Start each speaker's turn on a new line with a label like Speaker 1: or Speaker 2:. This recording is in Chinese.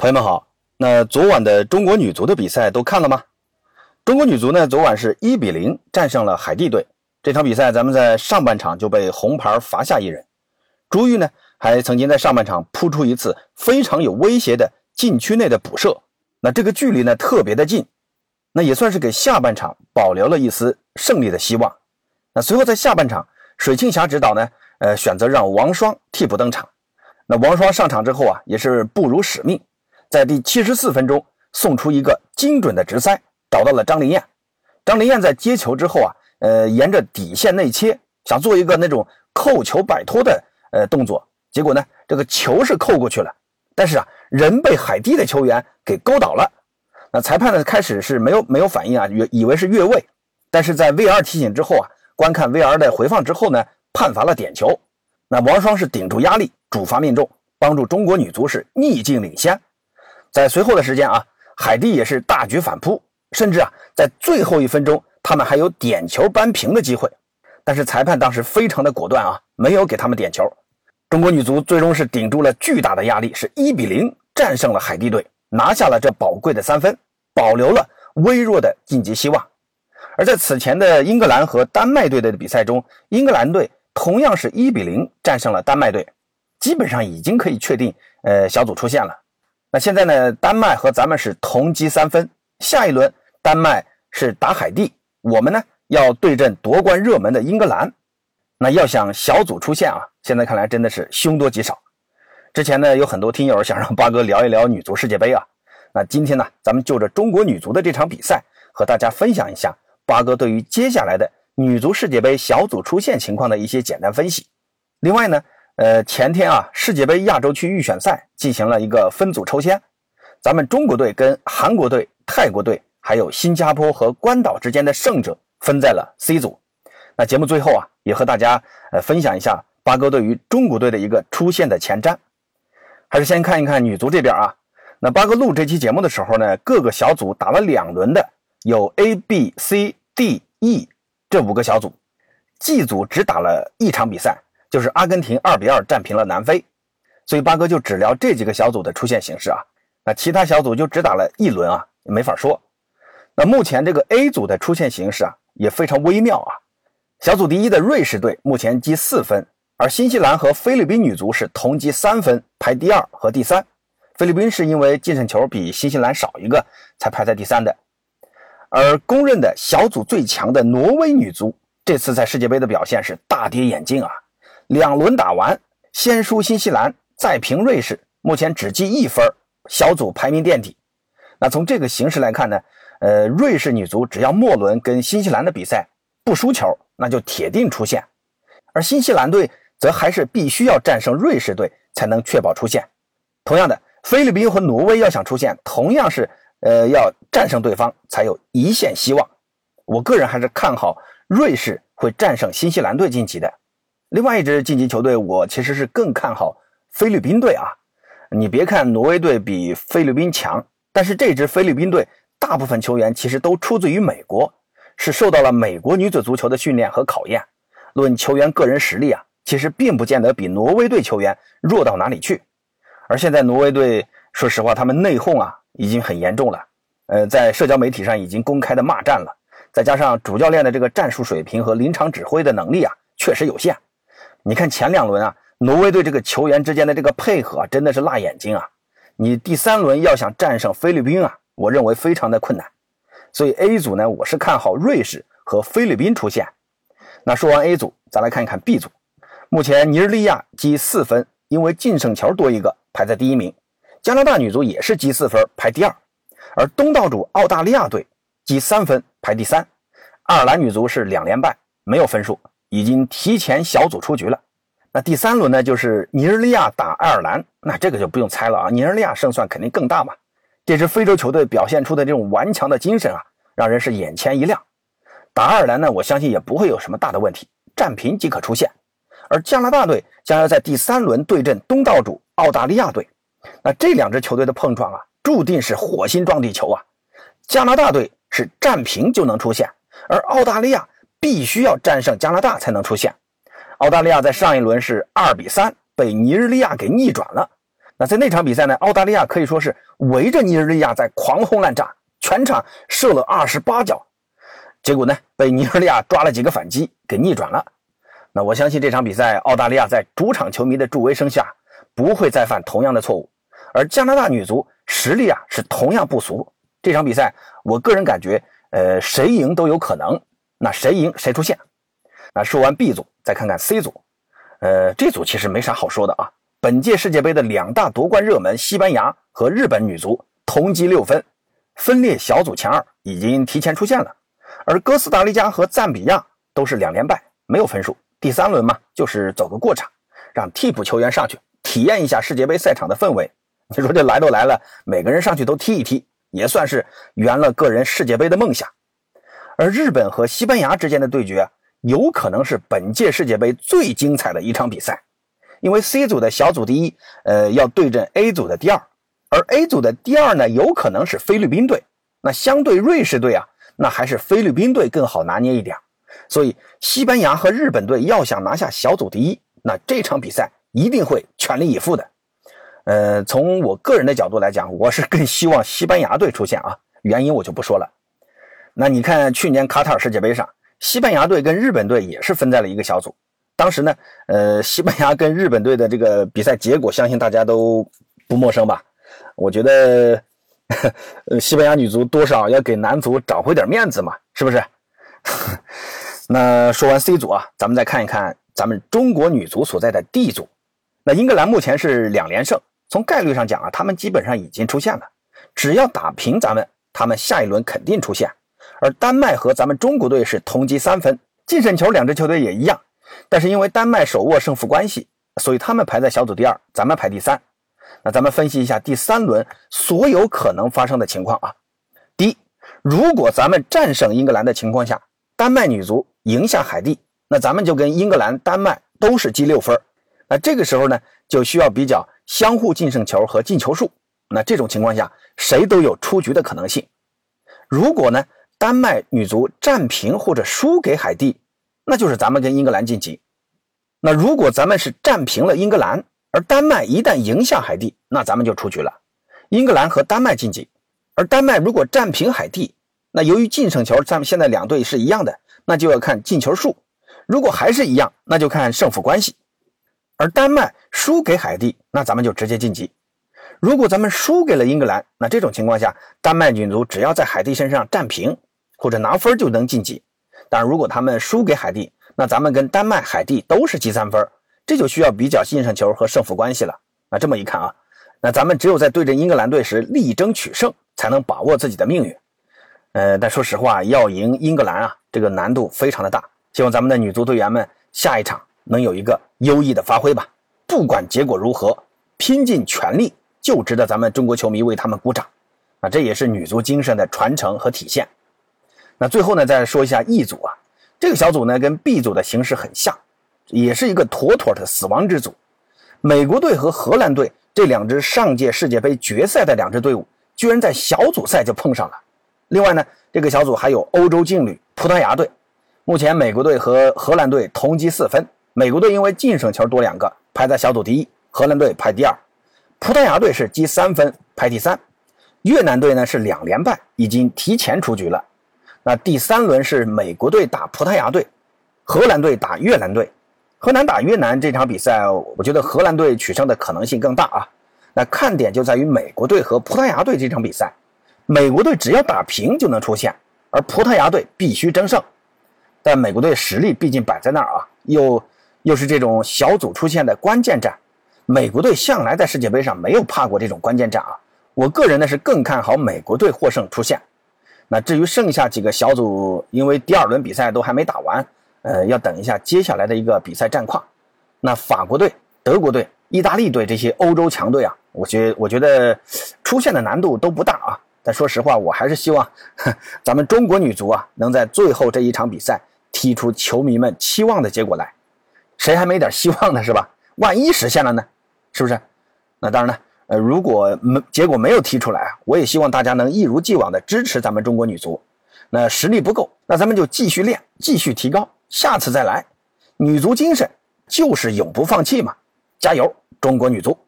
Speaker 1: 朋友们好，那昨晚的中国女足的比赛都看了吗？中国女足呢，昨晚是一比零战胜了海地队。这场比赛咱们在上半场就被红牌罚下一人，朱玉呢还曾经在上半场扑出一次非常有威胁的禁区内的补射，那这个距离呢特别的近，那也算是给下半场保留了一丝胜利的希望。那随后在下半场，水庆霞指导呢，呃，选择让王霜替补登场。那王霜上场之后啊，也是不辱使命。在第七十四分钟送出一个精准的直塞，找到了张琳艳。张琳艳在接球之后啊，呃，沿着底线内切，想做一个那种扣球摆脱的呃动作。结果呢，这个球是扣过去了，但是啊，人被海地的球员给勾倒了。那裁判呢，开始是没有没有反应啊，以以为是越位。但是在 VR 提醒之后啊，观看 VR 的回放之后呢，判罚了点球。那王霜是顶住压力，主罚命中，帮助中国女足是逆境领先。在随后的时间啊，海地也是大举反扑，甚至啊，在最后一分钟，他们还有点球扳平的机会，但是裁判当时非常的果断啊，没有给他们点球。中国女足最终是顶住了巨大的压力，是一比零战胜了海地队，拿下了这宝贵的三分，保留了微弱的晋级希望。而在此前的英格兰和丹麦队的比赛中，英格兰队同样是一比零战胜了丹麦队，基本上已经可以确定，呃，小组出线了。那现在呢？丹麦和咱们是同积三分，下一轮丹麦是打海地，我们呢要对阵夺冠热门的英格兰。那要想小组出线啊，现在看来真的是凶多吉少。之前呢有很多听友想让八哥聊一聊女足世界杯啊，那今天呢咱们就着中国女足的这场比赛，和大家分享一下八哥对于接下来的女足世界杯小组出线情况的一些简单分析。另外呢。呃，前天啊，世界杯亚洲区预选赛进行了一个分组抽签，咱们中国队跟韩国队、泰国队，还有新加坡和关岛之间的胜者分在了 C 组。那节目最后啊，也和大家呃分享一下八哥对于中国队的一个出线的前瞻。还是先看一看女足这边啊。那八哥录这期节目的时候呢，各个小组打了两轮的，有 A、B、C、D、E 这五个小组，G 组只打了一场比赛。就是阿根廷二比二战平了南非，所以八哥就只聊这几个小组的出线形式啊。那其他小组就只打了一轮啊，没法说。那目前这个 A 组的出线形式啊也非常微妙啊。小组第一的瑞士队目前积四分，而新西兰和菲律宾女足是同积三分，排第二和第三。菲律宾是因为净胜球比新西兰少一个才排在第三的。而公认的小组最强的挪威女足这次在世界杯的表现是大跌眼镜啊。两轮打完，先输新西兰，再平瑞士，目前只积一分，小组排名垫底。那从这个形势来看呢，呃，瑞士女足只要末轮跟新西兰的比赛不输球，那就铁定出线。而新西兰队则还是必须要战胜瑞士队才能确保出线。同样的，菲律宾和挪威要想出线，同样是呃要战胜对方才有一线希望。我个人还是看好瑞士会战胜新西兰队晋级的。另外一支晋级球队，我其实是更看好菲律宾队啊。你别看挪威队比菲律宾强，但是这支菲律宾队大部分球员其实都出自于美国，是受到了美国女子足球的训练和考验。论球员个人实力啊，其实并不见得比挪威队球员弱到哪里去。而现在挪威队，说实话，他们内讧啊已经很严重了。呃，在社交媒体上已经公开的骂战了，再加上主教练的这个战术水平和临场指挥的能力啊，确实有限。你看前两轮啊，挪威队这个球员之间的这个配合啊真的是辣眼睛啊！你第三轮要想战胜菲律宾啊，我认为非常的困难。所以 A 组呢，我是看好瑞士和菲律宾出现。那说完 A 组，再来看一看 B 组。目前尼日利亚积四分，因为净胜球多一个，排在第一名。加拿大女足也是积四分，排第二。而东道主澳大利亚队积三分，排第三。爱尔兰女足是两连败，没有分数。已经提前小组出局了。那第三轮呢，就是尼日利亚打爱尔兰，那这个就不用猜了啊，尼日利亚胜算肯定更大嘛。这支非洲球队表现出的这种顽强的精神啊，让人是眼前一亮。打爱尔兰呢，我相信也不会有什么大的问题，战平即可出线。而加拿大队将要在第三轮对阵东道主澳大利亚队，那这两支球队的碰撞啊，注定是火星撞地球啊。加拿大队是战平就能出线，而澳大利亚。必须要战胜加拿大才能出线。澳大利亚在上一轮是二比三被尼日利亚给逆转了。那在那场比赛呢，澳大利亚可以说是围着尼日利亚在狂轰滥炸，全场射了二十八脚，结果呢被尼日利亚抓了几个反击给逆转了。那我相信这场比赛，澳大利亚在主场球迷的助威声下，不会再犯同样的错误。而加拿大女足实力啊是同样不俗。这场比赛，我个人感觉，呃，谁赢都有可能。那谁赢谁出线。那说完 B 组，再看看 C 组。呃，这组其实没啥好说的啊。本届世界杯的两大夺冠热门西班牙和日本女足同积六分，分列小组前二，已经提前出线了。而哥斯达黎加和赞比亚都是两连败，没有分数。第三轮嘛，就是走个过场，让替补球员上去体验一下世界杯赛场的氛围。你说这来都来了，每个人上去都踢一踢，也算是圆了个人世界杯的梦想。而日本和西班牙之间的对决，有可能是本届世界杯最精彩的一场比赛，因为 C 组的小组第一，呃，要对阵 A 组的第二，而 A 组的第二呢，有可能是菲律宾队。那相对瑞士队啊，那还是菲律宾队更好拿捏一点。所以，西班牙和日本队要想拿下小组第一，那这场比赛一定会全力以赴的。呃，从我个人的角度来讲，我是更希望西班牙队出现啊，原因我就不说了。那你看，去年卡塔尔世界杯上，西班牙队跟日本队也是分在了一个小组。当时呢，呃，西班牙跟日本队的这个比赛结果，相信大家都不陌生吧？我觉得，呃，西班牙女足多少要给男足找回点面子嘛，是不是？那说完 C 组啊，咱们再看一看咱们中国女足所在的 D 组。那英格兰目前是两连胜，从概率上讲啊，他们基本上已经出现了。只要打平咱们，他们下一轮肯定出现。而丹麦和咱们中国队是同积三分，净胜球两支球队也一样。但是因为丹麦手握胜负关系，所以他们排在小组第二，咱们排第三。那咱们分析一下第三轮所有可能发生的情况啊。第一，如果咱们战胜英格兰的情况下，丹麦女足赢下海地，那咱们就跟英格兰、丹麦都是积六分。那这个时候呢，就需要比较相互净胜球和进球数。那这种情况下，谁都有出局的可能性。如果呢，丹麦女足战平或者输给海地，那就是咱们跟英格兰晋级。那如果咱们是战平了英格兰，而丹麦一旦赢下海地，那咱们就出局了。英格兰和丹麦晋级，而丹麦如果战平海地。那由于净胜球，咱们现在两队是一样的，那就要看进球数。如果还是一样，那就看胜负关系。而丹麦输给海地，那咱们就直接晋级。如果咱们输给了英格兰，那这种情况下，丹麦女足只要在海地身上战平或者拿分就能晋级。但如果他们输给海地，那咱们跟丹麦、海地都是积三分，这就需要比较净胜球和胜负关系了。那这么一看啊，那咱们只有在对阵英格兰队时力争取胜，才能把握自己的命运。呃，但说实话，要赢英格兰啊，这个难度非常的大。希望咱们的女足队员们下一场能有一个优异的发挥吧。不管结果如何，拼尽全力就值得咱们中国球迷为他们鼓掌。啊，这也是女足精神的传承和体现。那最后呢，再说一下 E 组啊，这个小组呢跟 B 组的形式很像，也是一个妥妥的死亡之组。美国队和荷兰队这两支上届世界杯决赛的两支队伍，居然在小组赛就碰上了。另外呢，这个小组还有欧洲劲旅葡萄牙队。目前美国队和荷兰队同积四分，美国队因为净胜球多两个，排在小组第一；荷兰队排第二。葡萄牙队是积三分，排第三。越南队呢是两连败，已经提前出局了。那第三轮是美国队打葡萄牙队，荷兰队打越南队。荷兰打越南这场比赛，我觉得荷兰队取胜的可能性更大啊。那看点就在于美国队和葡萄牙队这场比赛。美国队只要打平就能出线，而葡萄牙队必须争胜。但美国队实力毕竟摆在那儿啊，又又是这种小组出线的关键战，美国队向来在世界杯上没有怕过这种关键战啊。我个人呢是更看好美国队获胜出线。那至于剩下几个小组，因为第二轮比赛都还没打完，呃，要等一下接下来的一个比赛战况。那法国队、德国队、意大利队这些欧洲强队啊，我觉我觉得出现的难度都不大啊。但说实话，我还是希望 咱们中国女足啊，能在最后这一场比赛踢出球迷们期望的结果来。谁还没点希望呢？是吧？万一实现了呢？是不是？那当然了，呃，如果没结果没有提出来啊，我也希望大家能一如既往的支持咱们中国女足。那实力不够，那咱们就继续练，继续提高，下次再来。女足精神就是永不放弃嘛！加油，中国女足！